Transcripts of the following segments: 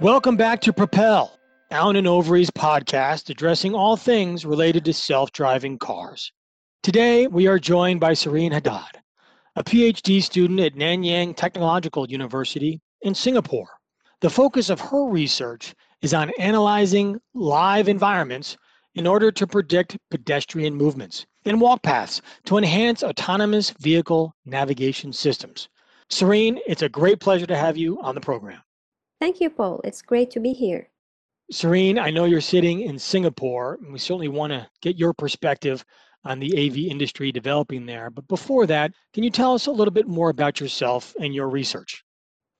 Welcome back to Propel, Allen and Overy's podcast addressing all things related to self driving cars. Today, we are joined by Serene Haddad, a PhD student at Nanyang Technological University in Singapore. The focus of her research is on analyzing live environments in order to predict pedestrian movements and walk paths to enhance autonomous vehicle navigation systems. Serene, it's a great pleasure to have you on the program. Thank you, Paul. It's great to be here. Serene, I know you're sitting in Singapore, and we certainly want to get your perspective on the AV industry developing there. But before that, can you tell us a little bit more about yourself and your research?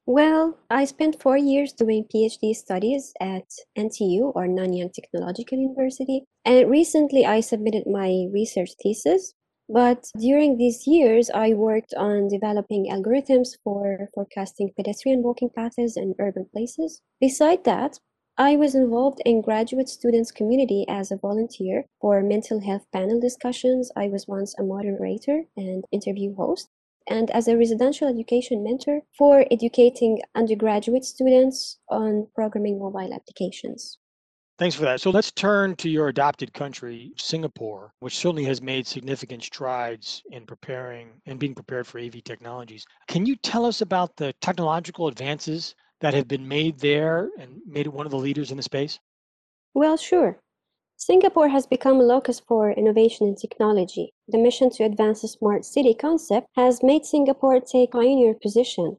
Well, I spent four years doing PhD studies at NTU or Nanyang Technological University. And recently I submitted my research thesis but during these years, I worked on developing algorithms for forecasting pedestrian walking paths in urban places. Beside that, I was involved in graduate students community as a volunteer for mental health panel discussions. I was once a moderator and interview host and as a residential education mentor for educating undergraduate students on programming mobile applications. Thanks for that. So let's turn to your adopted country, Singapore, which certainly has made significant strides in preparing and being prepared for AV technologies. Can you tell us about the technological advances that have been made there and made it one of the leaders in the space? Well, sure. Singapore has become a locus for innovation and technology. The mission to advance the smart city concept has made Singapore take a pioneer position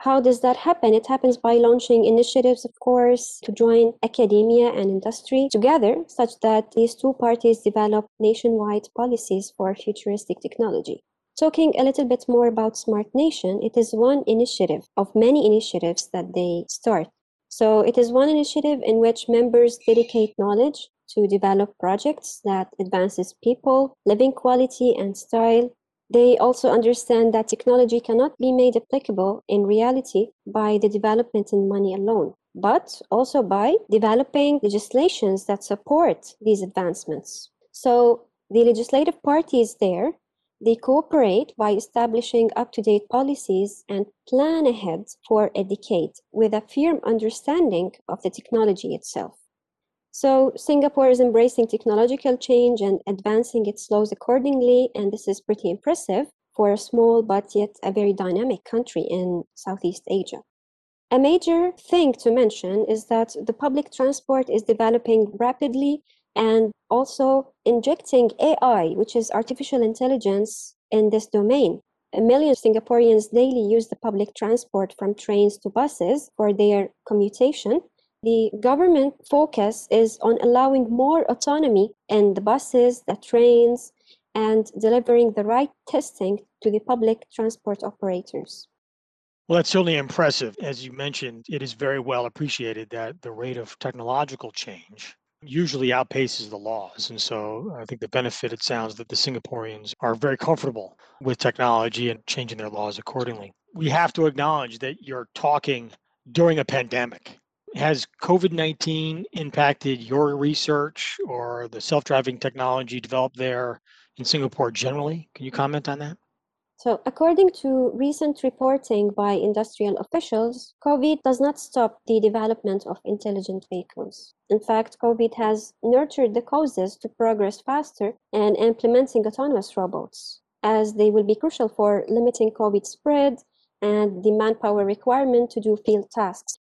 how does that happen? It happens by launching initiatives, of course, to join academia and industry together, such that these two parties develop nationwide policies for futuristic technology. Talking a little bit more about Smart Nation, it is one initiative of many initiatives that they start. So it is one initiative in which members dedicate knowledge to develop projects that advances people, living quality and style, they also understand that technology cannot be made applicable in reality by the development in money alone, but also by developing legislations that support these advancements. So the legislative parties there, they cooperate by establishing up-to-date policies and plan ahead for a decade with a firm understanding of the technology itself. So Singapore is embracing technological change and advancing its laws accordingly, and this is pretty impressive for a small but yet a very dynamic country in Southeast Asia. A major thing to mention is that the public transport is developing rapidly and also injecting AI, which is artificial intelligence, in this domain. A million Singaporeans daily use the public transport from trains to buses for their commutation, the government focus is on allowing more autonomy in the buses, the trains, and delivering the right testing to the public transport operators. Well, that's certainly impressive. As you mentioned, it is very well appreciated that the rate of technological change usually outpaces the laws. And so I think the benefit, it sounds that the Singaporeans are very comfortable with technology and changing their laws accordingly. We have to acknowledge that you're talking during a pandemic has COVID 19 impacted your research or the self driving technology developed there in Singapore generally? Can you comment on that? So, according to recent reporting by industrial officials, COVID does not stop the development of intelligent vehicles. In fact, COVID has nurtured the causes to progress faster and implementing autonomous robots, as they will be crucial for limiting COVID spread and the manpower requirement to do field tasks.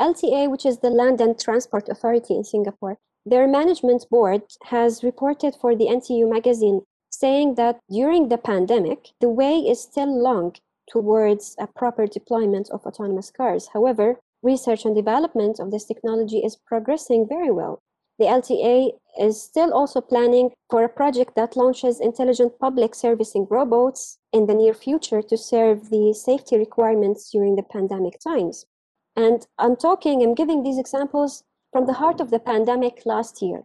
LTA, which is the Land and Transport Authority in Singapore, their management board has reported for the NTU magazine saying that during the pandemic, the way is still long towards a proper deployment of autonomous cars. However, research and development of this technology is progressing very well. The LTA is still also planning for a project that launches intelligent public servicing robots in the near future to serve the safety requirements during the pandemic times. And I'm talking, I'm giving these examples from the heart of the pandemic last year.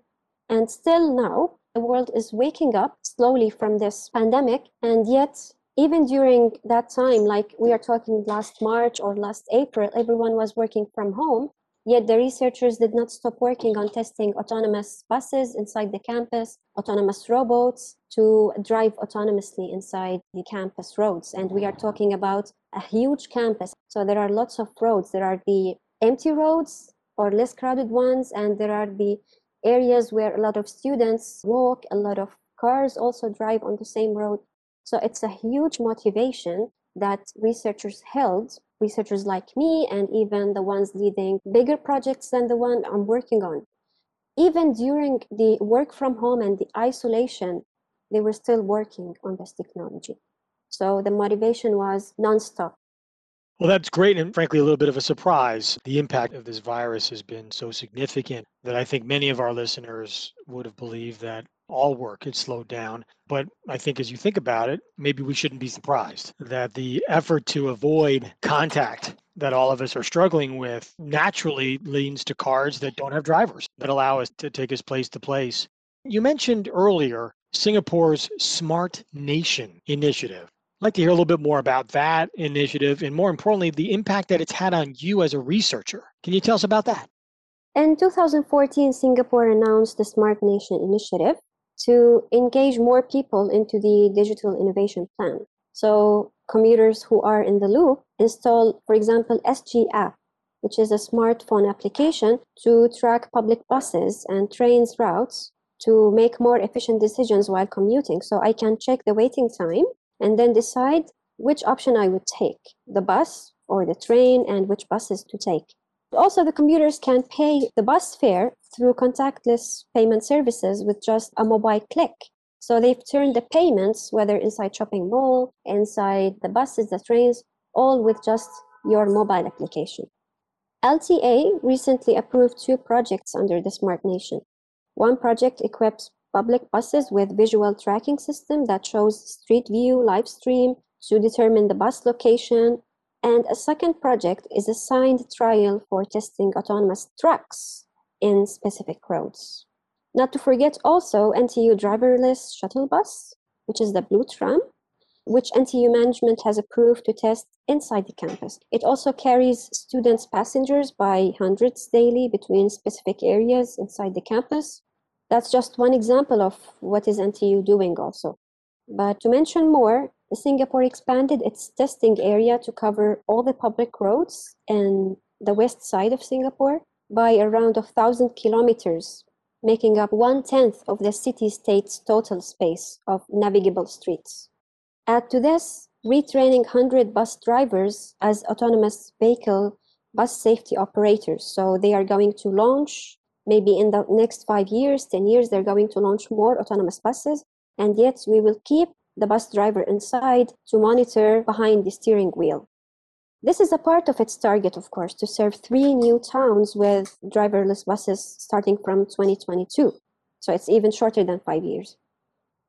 And still now, the world is waking up slowly from this pandemic. And yet, even during that time, like we are talking last March or last April, everyone was working from home. Yet the researchers did not stop working on testing autonomous buses inside the campus, autonomous robots to drive autonomously inside the campus roads. And we are talking about a huge campus. So there are lots of roads. There are the empty roads or less crowded ones, and there are the areas where a lot of students walk, a lot of cars also drive on the same road. So it's a huge motivation that researchers held, researchers like me, and even the ones leading bigger projects than the one I'm working on. Even during the work from home and the isolation, they were still working on this technology. So the motivation was nonstop. Well, that's great. And frankly, a little bit of a surprise. The impact of this virus has been so significant that I think many of our listeners would have believed that all work had slowed down. But I think as you think about it, maybe we shouldn't be surprised that the effort to avoid contact that all of us are struggling with naturally leads to cars that don't have drivers that allow us to take us place to place. You mentioned earlier Singapore's Smart Nation initiative. I'd like to hear a little bit more about that initiative and more importantly, the impact that it's had on you as a researcher. Can you tell us about that? In 2014, Singapore announced the Smart Nation initiative to engage more people into the digital innovation plan. So commuters who are in the loop install, for example, SG app, which is a smartphone application to track public buses and trains routes to make more efficient decisions while commuting. So I can check the waiting time and then decide which option I would take, the bus or the train and which buses to take. Also, the commuters can pay the bus fare through contactless payment services with just a mobile click. So they've turned the payments, whether inside shopping mall, inside the buses, the trains, all with just your mobile application. LTA recently approved two projects under the Smart Nation. One project equips public buses with visual tracking system that shows street view live stream to determine the bus location. And a second project is a signed trial for testing autonomous trucks in specific roads. Not to forget also NTU driverless shuttle bus, which is the blue tram, which NTU management has approved to test inside the campus. It also carries students passengers by hundreds daily between specific areas inside the campus that's just one example of what is NTU doing also. But to mention more, Singapore expanded its testing area to cover all the public roads in the west side of Singapore by around a thousand kilometers, making up one tenth of the city state's total space of navigable streets. Add to this, retraining 100 bus drivers as autonomous vehicle bus safety operators. So they are going to launch maybe in the next five years, 10 years, they're going to launch more autonomous buses. And yet we will keep the bus driver inside to monitor behind the steering wheel. This is a part of its target, of course, to serve three new towns with driverless buses starting from 2022. So it's even shorter than five years.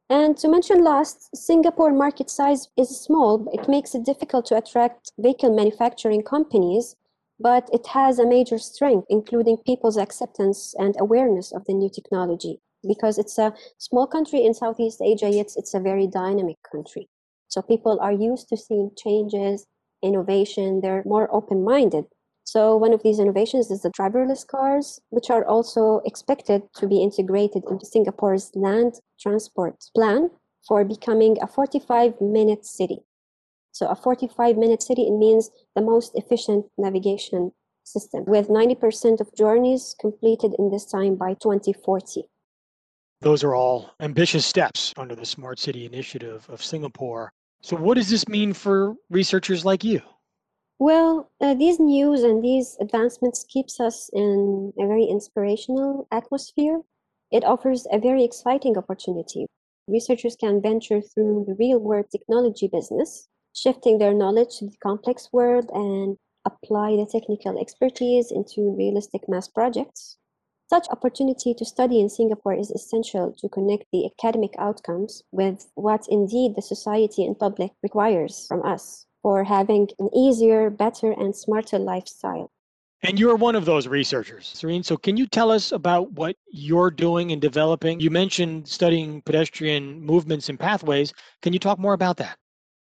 And to mention last, Singapore market size is small. It makes it difficult to attract vehicle manufacturing companies but it has a major strength, including people's acceptance and awareness of the new technology. Because it's a small country in Southeast Asia, yet it's a very dynamic country. So people are used to seeing changes, innovation, they're more open minded. So, one of these innovations is the driverless cars, which are also expected to be integrated into Singapore's land transport plan for becoming a 45 minute city. So a 45 minute city, it means the most efficient navigation system with 90% of journeys completed in this time by 2040. Those are all ambitious steps under the Smart City Initiative of Singapore. So what does this mean for researchers like you? Well, uh, these news and these advancements keeps us in a very inspirational atmosphere. It offers a very exciting opportunity. Researchers can venture through the real world technology business shifting their knowledge to the complex world and apply the technical expertise into realistic mass projects. Such opportunity to study in Singapore is essential to connect the academic outcomes with what indeed the society and public requires from us for having an easier, better, and smarter lifestyle. And you're one of those researchers, Serene. So, can you tell us about what you're doing and developing? You mentioned studying pedestrian movements and pathways. Can you talk more about that?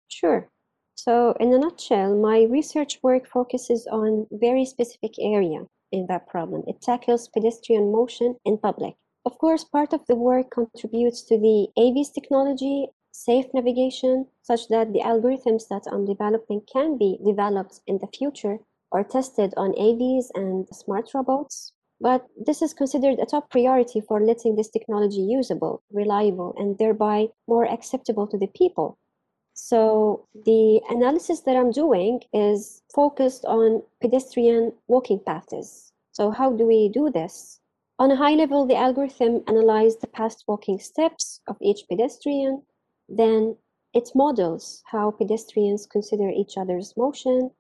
Sure. So, in a nutshell, my research work focuses on very specific area in that problem. It tackles pedestrian motion in public. Of course, part of the work contributes to the AV's technology, safe navigation, such that the algorithms that I'm developing can be developed in the future or tested on AVs and smart robots. But this is considered a top priority for letting this technology usable, reliable, and thereby more acceptable to the people. So the analysis that I'm doing is focused on pedestrian walking paths. So how do we do this? On a high level, the algorithm analyzes the past walking steps of each pedestrian. Then it models how pedestrians consider each other's motion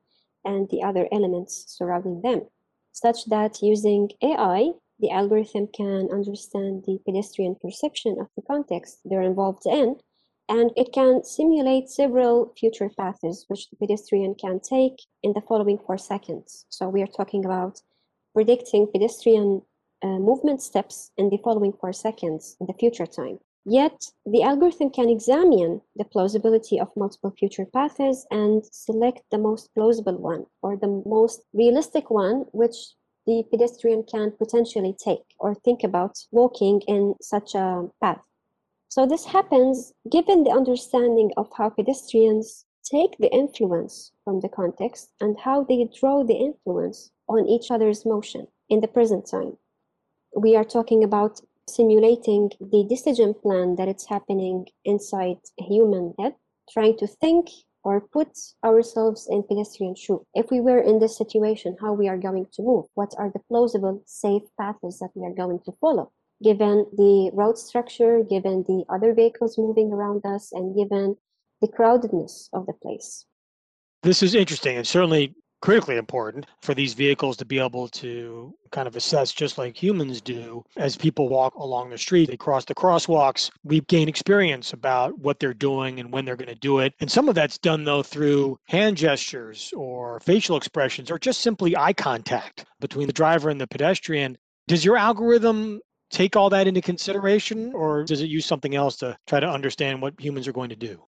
and the other elements surrounding them, such that using AI, the algorithm can understand the pedestrian perception of the context they're involved in and it can simulate several future paths which the pedestrian can take in the following four seconds. So we are talking about predicting pedestrian uh, movement steps in the following four seconds in the future time. Yet, the algorithm can examine the plausibility of multiple future paths and select the most plausible one or the most realistic one, which the pedestrian can potentially take or think about walking in such a path. So this happens given the understanding of how pedestrians take the influence from the context and how they draw the influence on each other's motion in the present time. We are talking about simulating the decision plan that it's happening inside a human head, trying to think or put ourselves in pedestrian shoe. If we were in this situation, how we are going to move? What are the plausible, safe paths that we are going to follow? given the road structure, given the other vehicles moving around us, and given the crowdedness of the place. This is interesting and certainly critically important for these vehicles to be able to kind of assess just like humans do. As people walk along the street they cross the crosswalks we gain experience about what they're doing and when they're going to do it. And some of that's done though through hand gestures or facial expressions or just simply eye contact between the driver and the pedestrian. Does your algorithm take all that into consideration, or does it use something else to try to understand what humans are going to do?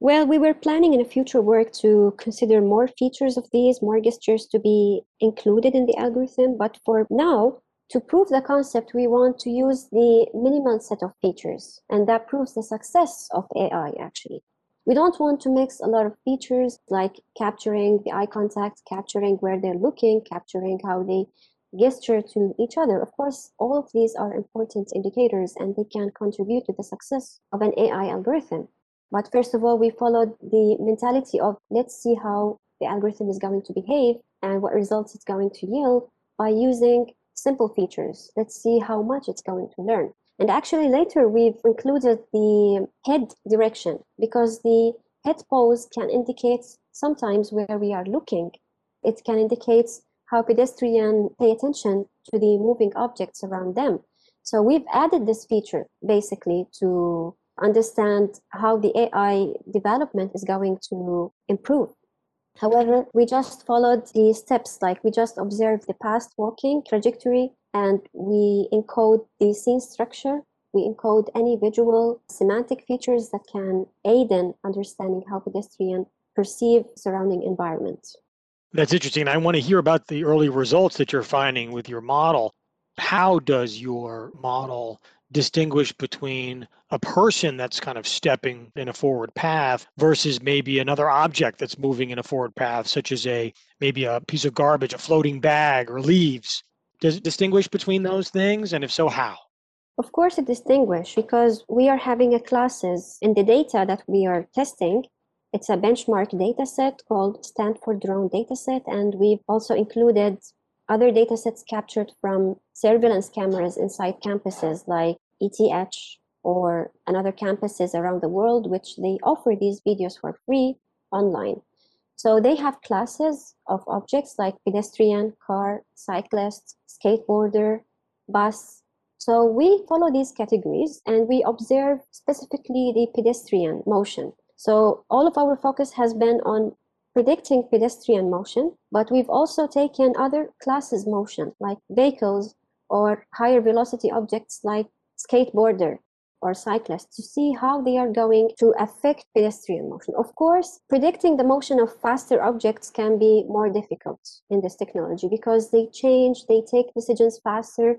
Well, we were planning in a future work to consider more features of these, more gestures to be included in the algorithm. But for now, to prove the concept, we want to use the minimal set of features. And that proves the success of AI, actually. We don't want to mix a lot of features like capturing the eye contact, capturing where they're looking, capturing how they gesture to each other. Of course, all of these are important indicators and they can contribute to the success of an AI algorithm. But first of all, we followed the mentality of let's see how the algorithm is going to behave and what results it's going to yield by using simple features. Let's see how much it's going to learn. And actually, later we've included the head direction because the head pose can indicate sometimes where we are looking. It can indicate how pedestrians pay attention to the moving objects around them. So we've added this feature basically to understand how the AI development is going to improve. However, we just followed the steps, like we just observed the past walking trajectory and we encode the scene structure. We encode any visual semantic features that can aid in understanding how pedestrians perceive surrounding environment. That's interesting. I want to hear about the early results that you're finding with your model. How does your model distinguish between a person that's kind of stepping in a forward path versus maybe another object that's moving in a forward path, such as a maybe a piece of garbage, a floating bag, or leaves? Does it distinguish between those things? And if so, how? Of course, it distinguishes because we are having a classes in the data that we are testing it's a benchmark dataset called Stanford Drone Dataset, and we've also included other datasets captured from surveillance cameras inside campuses like ETH or another campuses around the world, which they offer these videos for free online. So they have classes of objects like pedestrian, car, cyclist, skateboarder, bus. So we follow these categories and we observe specifically the pedestrian motion. So all of our focus has been on predicting pedestrian motion, but we've also taken other classes motion like vehicles or higher velocity objects like skateboarder or cyclists to see how they are going to affect pedestrian motion. Of course, predicting the motion of faster objects can be more difficult in this technology because they change, they take decisions faster,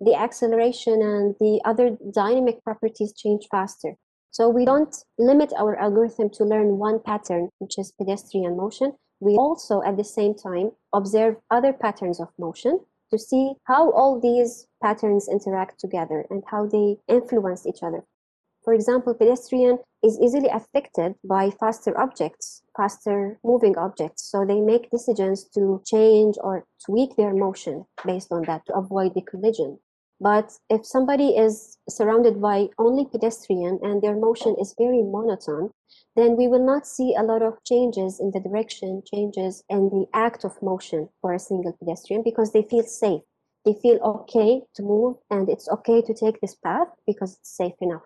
the acceleration and the other dynamic properties change faster. So we don't limit our algorithm to learn one pattern, which is pedestrian motion. We also, at the same time, observe other patterns of motion to see how all these patterns interact together and how they influence each other. For example, pedestrian is easily affected by faster objects, faster moving objects. So they make decisions to change or tweak their motion based on that to avoid the collision. But if somebody is surrounded by only pedestrian and their motion is very monotone, then we will not see a lot of changes in the direction, changes in the act of motion for a single pedestrian because they feel safe. They feel okay to move and it's okay to take this path because it's safe enough.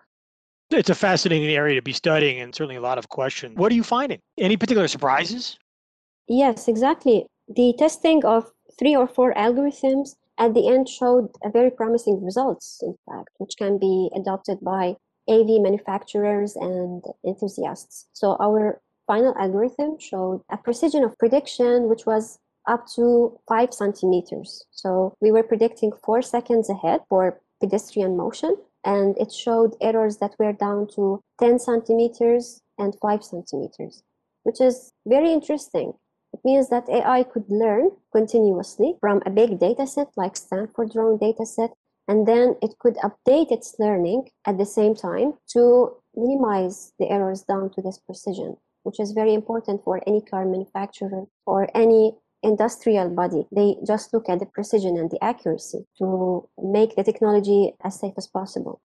It's a fascinating area to be studying and certainly a lot of questions. What are you finding? Any particular surprises? Yes, exactly. The testing of three or four algorithms at the end showed very promising results, in fact, which can be adopted by AV manufacturers and enthusiasts. So our final algorithm showed a precision of prediction, which was up to five centimeters. So we were predicting four seconds ahead for pedestrian motion, and it showed errors that were down to 10 centimeters and five centimeters, which is very interesting it means that AI could learn continuously from a big data set like Stanford drone data set, and then it could update its learning at the same time to minimize the errors down to this precision, which is very important for any car manufacturer or any industrial body. They just look at the precision and the accuracy to make the technology as safe as possible.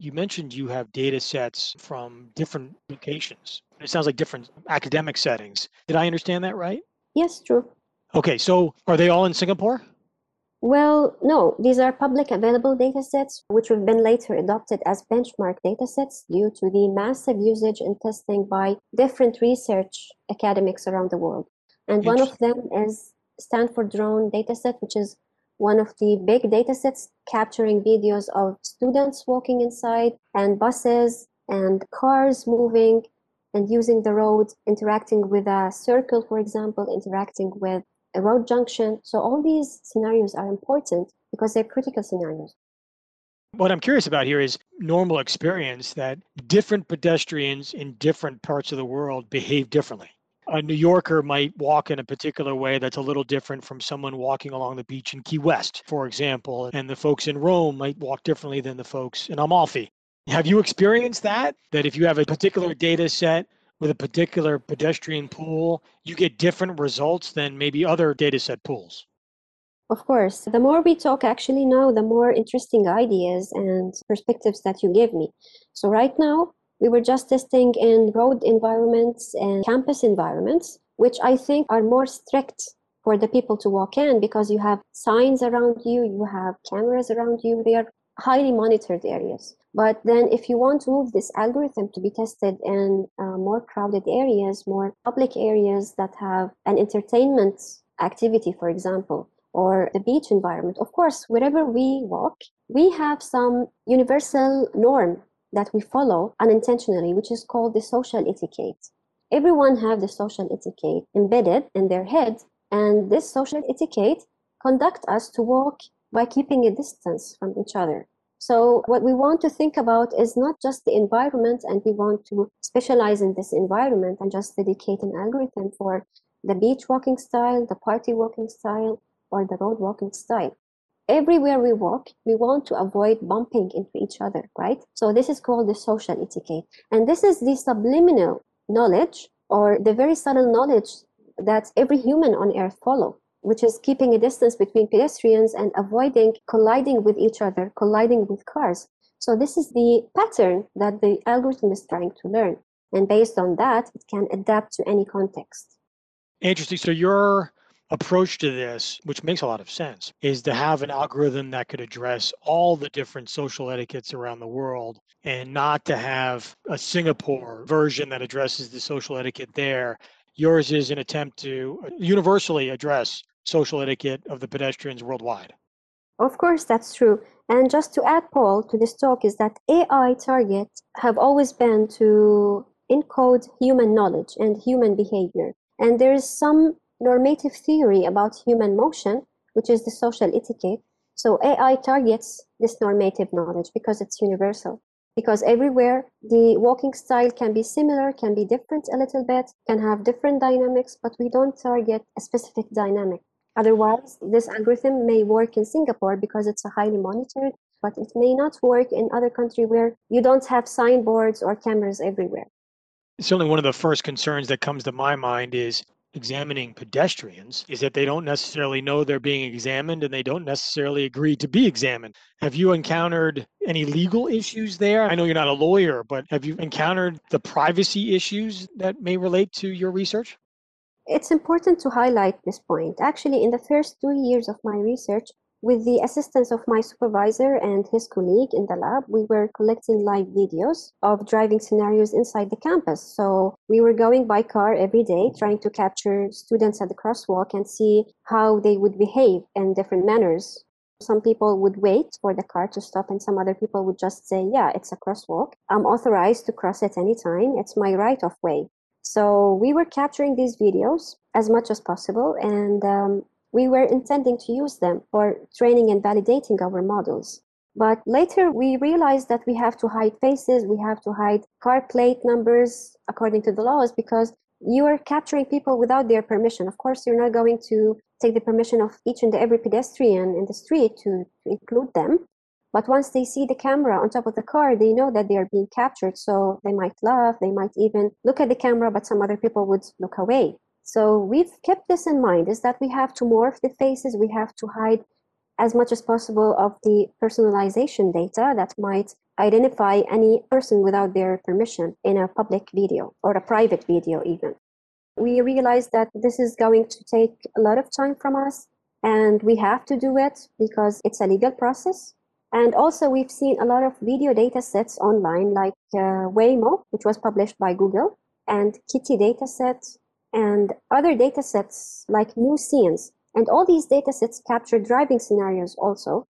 You mentioned you have data sets from different locations. It sounds like different academic settings. Did I understand that right? Yes, true. Okay, so are they all in Singapore? Well, no, these are public available datasets, which have been later adopted as benchmark datasets due to the massive usage and testing by different research academics around the world. And one of them is Stanford Drone dataset, which is one of the big datasets capturing videos of students walking inside and buses and cars moving and using the road, interacting with a circle, for example, interacting with a road junction. So all these scenarios are important because they're critical scenarios. What I'm curious about here is normal experience that different pedestrians in different parts of the world behave differently a New Yorker might walk in a particular way that's a little different from someone walking along the beach in Key West, for example. And the folks in Rome might walk differently than the folks in Amalfi. Have you experienced that? That if you have a particular data set with a particular pedestrian pool, you get different results than maybe other data set pools? Of course. The more we talk actually now, the more interesting ideas and perspectives that you give me. So, right now, we were just testing in road environments and campus environments, which I think are more strict for the people to walk in because you have signs around you, you have cameras around you. They are highly monitored areas. But then, if you want to move this algorithm to be tested in uh, more crowded areas, more public areas that have an entertainment activity, for example, or the beach environment, of course, wherever we walk, we have some universal norm that we follow unintentionally, which is called the social etiquette. Everyone have the social etiquette embedded in their head, and this social etiquette conduct us to walk by keeping a distance from each other. So what we want to think about is not just the environment, and we want to specialize in this environment and just dedicate an algorithm for the beach walking style, the party walking style, or the road walking style everywhere we walk, we want to avoid bumping into each other, right? So this is called the social etiquette. And this is the subliminal knowledge or the very subtle knowledge that every human on earth follow, which is keeping a distance between pedestrians and avoiding colliding with each other, colliding with cars. So this is the pattern that the algorithm is trying to learn. And based on that, it can adapt to any context. Interesting. So you're approach to this, which makes a lot of sense, is to have an algorithm that could address all the different social etiquettes around the world and not to have a Singapore version that addresses the social etiquette there. Yours is an attempt to uh, universally address social etiquette of the pedestrians worldwide. Of course, that's true. And just to add, Paul, to this talk is that AI targets have always been to encode human knowledge and human behavior. And there is some normative theory about human motion, which is the social etiquette. So AI targets this normative knowledge because it's universal. Because everywhere the walking style can be similar, can be different a little bit, can have different dynamics, but we don't target a specific dynamic. Otherwise, this algorithm may work in Singapore because it's a highly monitored, but it may not work in other country where you don't have signboards or cameras everywhere. Certainly, one of the first concerns that comes to my mind is examining pedestrians is that they don't necessarily know they're being examined and they don't necessarily agree to be examined. Have you encountered any legal issues there? I know you're not a lawyer, but have you encountered the privacy issues that may relate to your research? It's important to highlight this point. Actually, in the first two years of my research, with the assistance of my supervisor and his colleague in the lab, we were collecting live videos of driving scenarios inside the campus. So we were going by car every day, trying to capture students at the crosswalk and see how they would behave in different manners. Some people would wait for the car to stop, and some other people would just say, Yeah, it's a crosswalk. I'm authorized to cross it anytime. It's my right of way. So we were capturing these videos as much as possible, and um, we were intending to use them for training and validating our models. But later we realized that we have to hide faces, we have to hide car plate numbers according to the laws because you are capturing people without their permission. Of course, you're not going to take the permission of each and every pedestrian in the street to, to include them. But once they see the camera on top of the car, they know that they are being captured. So they might laugh, they might even look at the camera, but some other people would look away. So we've kept this in mind is that we have to morph the faces, we have to hide as much as possible of the personalization data that might identify any person without their permission in a public video or a private video even. We realize that this is going to take a lot of time from us and we have to do it because it's a legal process and also, we've seen a lot of video data sets online, like uh, Waymo, which was published by Google, and KITTI dataset, and other data sets like nuScenes. And all these data sets capture driving scenarios also.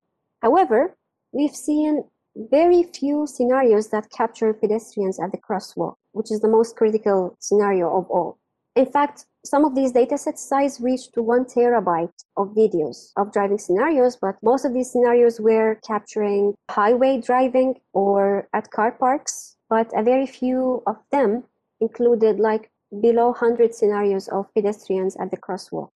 However, we've seen very few scenarios that capture pedestrians at the crosswalk, which is the most critical scenario of all. In fact, some of these datasets size reached to one terabyte of videos of driving scenarios, but most of these scenarios were capturing highway driving or at car parks, but a very few of them included like below 100 scenarios of pedestrians at the crosswalk.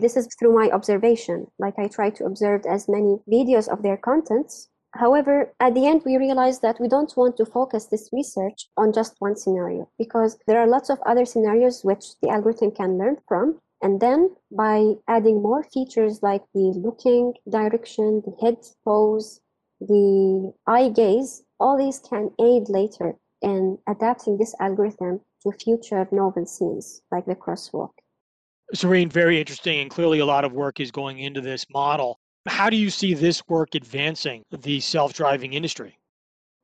This is through my observation. Like I try to observe as many videos of their contents However, at the end, we realized that we don't want to focus this research on just one scenario because there are lots of other scenarios which the algorithm can learn from. And then by adding more features like the looking direction, the head pose, the eye gaze, all these can aid later in adapting this algorithm to future of novel scenes like the crosswalk. Serene, very interesting. And clearly, a lot of work is going into this model. How do you see this work advancing the self driving industry?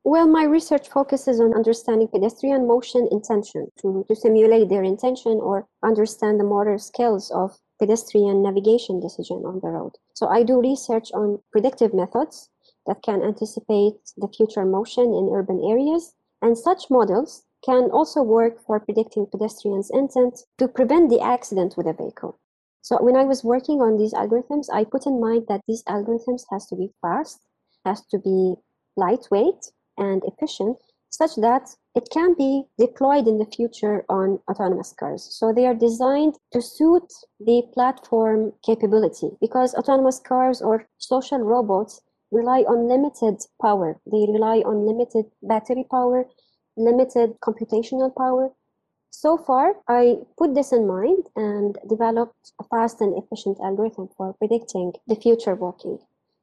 Well, my research focuses on understanding pedestrian motion intention to, to simulate their intention or understand the motor skills of pedestrian navigation decision on the road. So I do research on predictive methods that can anticipate the future motion in urban areas. And such models can also work for predicting pedestrians' intent to prevent the accident with a vehicle. So when I was working on these algorithms, I put in mind that these algorithms has to be fast, has to be lightweight and efficient, such that it can be deployed in the future on autonomous cars. So they are designed to suit the platform capability because autonomous cars or social robots rely on limited power. They rely on limited battery power, limited computational power, so far, I put this in mind and developed a fast and efficient algorithm for predicting the future walking.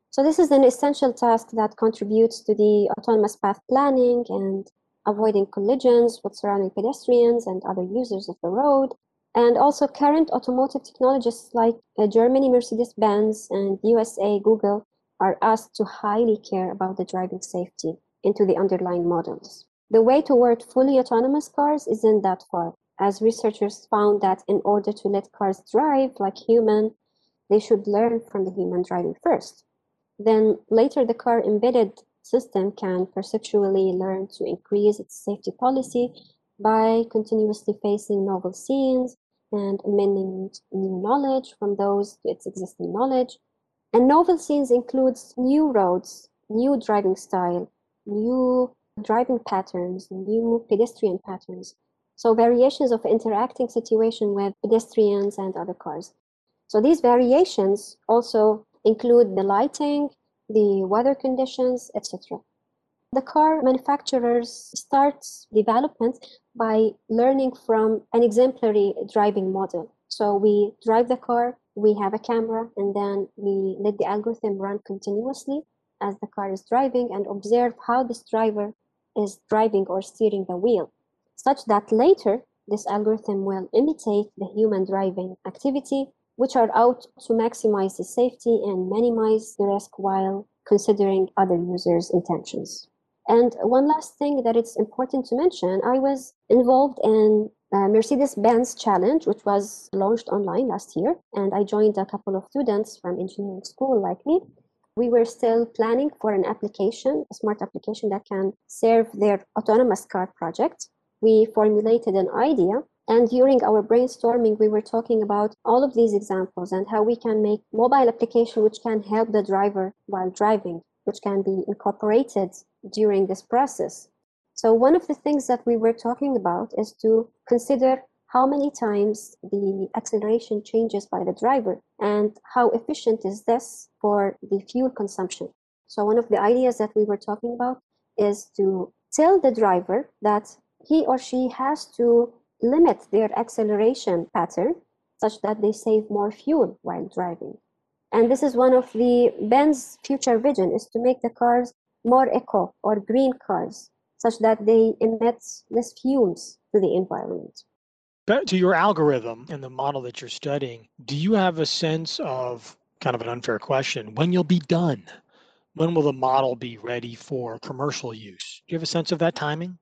So this is an essential task that contributes to the autonomous path planning and avoiding collisions with surrounding pedestrians and other users of the road. And also current automotive technologists like uh, Germany Mercedes-Benz and USA Google are asked to highly care about the driving safety into the underlying models. The way toward fully autonomous cars isn't that far, as researchers found that in order to let cars drive like human, they should learn from the human driving first. then later the car embedded system can perceptually learn to increase its safety policy by continuously facing novel scenes and amending new knowledge from those to its existing knowledge. And novel scenes includes new roads, new driving style, new driving patterns, new pedestrian patterns. So variations of interacting situation with pedestrians and other cars. So these variations also include the lighting, the weather conditions, etc. The car manufacturers start development by learning from an exemplary driving model. So we drive the car, we have a camera, and then we let the algorithm run continuously as the car is driving and observe how this driver is driving or steering the wheel, such that later this algorithm will imitate the human driving activity, which are out to maximize the safety and minimize the risk while considering other users' intentions. And one last thing that it's important to mention, I was involved in Mercedes-Benz challenge, which was launched online last year, and I joined a couple of students from engineering school like me. We were still planning for an application, a smart application that can serve their autonomous car project. We formulated an idea and during our brainstorming, we were talking about all of these examples and how we can make mobile application which can help the driver while driving, which can be incorporated during this process. So one of the things that we were talking about is to consider how many times the acceleration changes by the driver and how efficient is this for the fuel consumption. So one of the ideas that we were talking about is to tell the driver that he or she has to limit their acceleration pattern such that they save more fuel while driving. And this is one of the Benz future vision is to make the cars more eco or green cars such that they emit less fumes to the environment. To your algorithm and the model that you're studying, do you have a sense of kind of an unfair question when you'll be done? When will the model be ready for commercial use? Do you have a sense of that timing?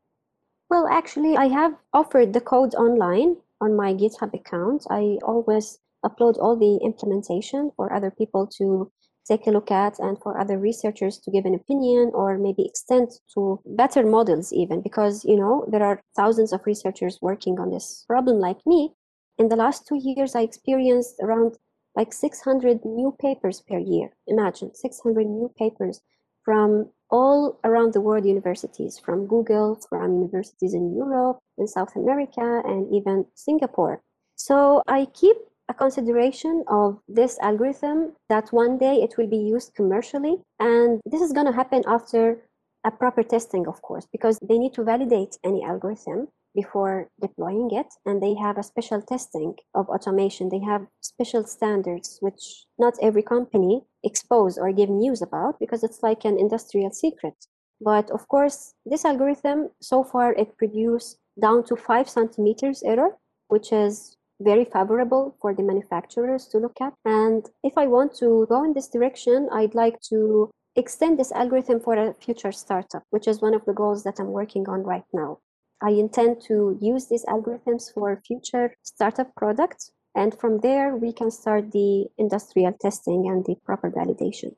Well, actually, I have offered the code online on my GitHub account. I always upload all the implementation for other people to take a look at and for other researchers to give an opinion or maybe extend to better models even because you know there are thousands of researchers working on this problem like me in the last two years i experienced around like 600 new papers per year imagine 600 new papers from all around the world universities, from Google, from universities in Europe, in South America, and even Singapore. So I keep a consideration of this algorithm that one day it will be used commercially. And this is going to happen after a proper testing, of course, because they need to validate any algorithm before deploying it. And they have a special testing of automation. They have special standards which not every company expose or give news about because it's like an industrial secret. But of course this algorithm so far it produced down to five centimeters error which is very favorable for the manufacturers to look at and if i want to go in this direction i'd like to extend this algorithm for a future startup which is one of the goals that i'm working on right now I intend to use these algorithms for future startup products. And from there, we can start the industrial testing and the proper validation.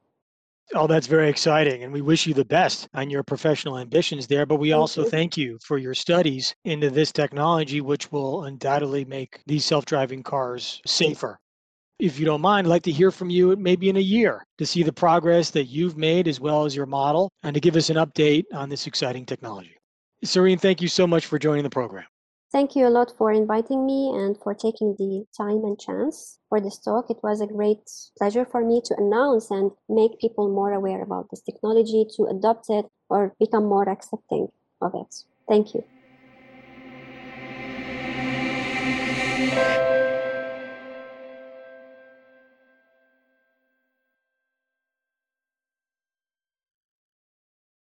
Oh, that's very exciting. And we wish you the best on your professional ambitions there. But we thank also you. thank you for your studies into this technology, which will undoubtedly make these self driving cars safer. If you don't mind, I'd like to hear from you maybe in a year to see the progress that you've made as well as your model and to give us an update on this exciting technology. Serene, thank you so much for joining the program. Thank you a lot for inviting me and for taking the time and chance for this talk. It was a great pleasure for me to announce and make people more aware about this technology, to adopt it or become more accepting of it. Thank you.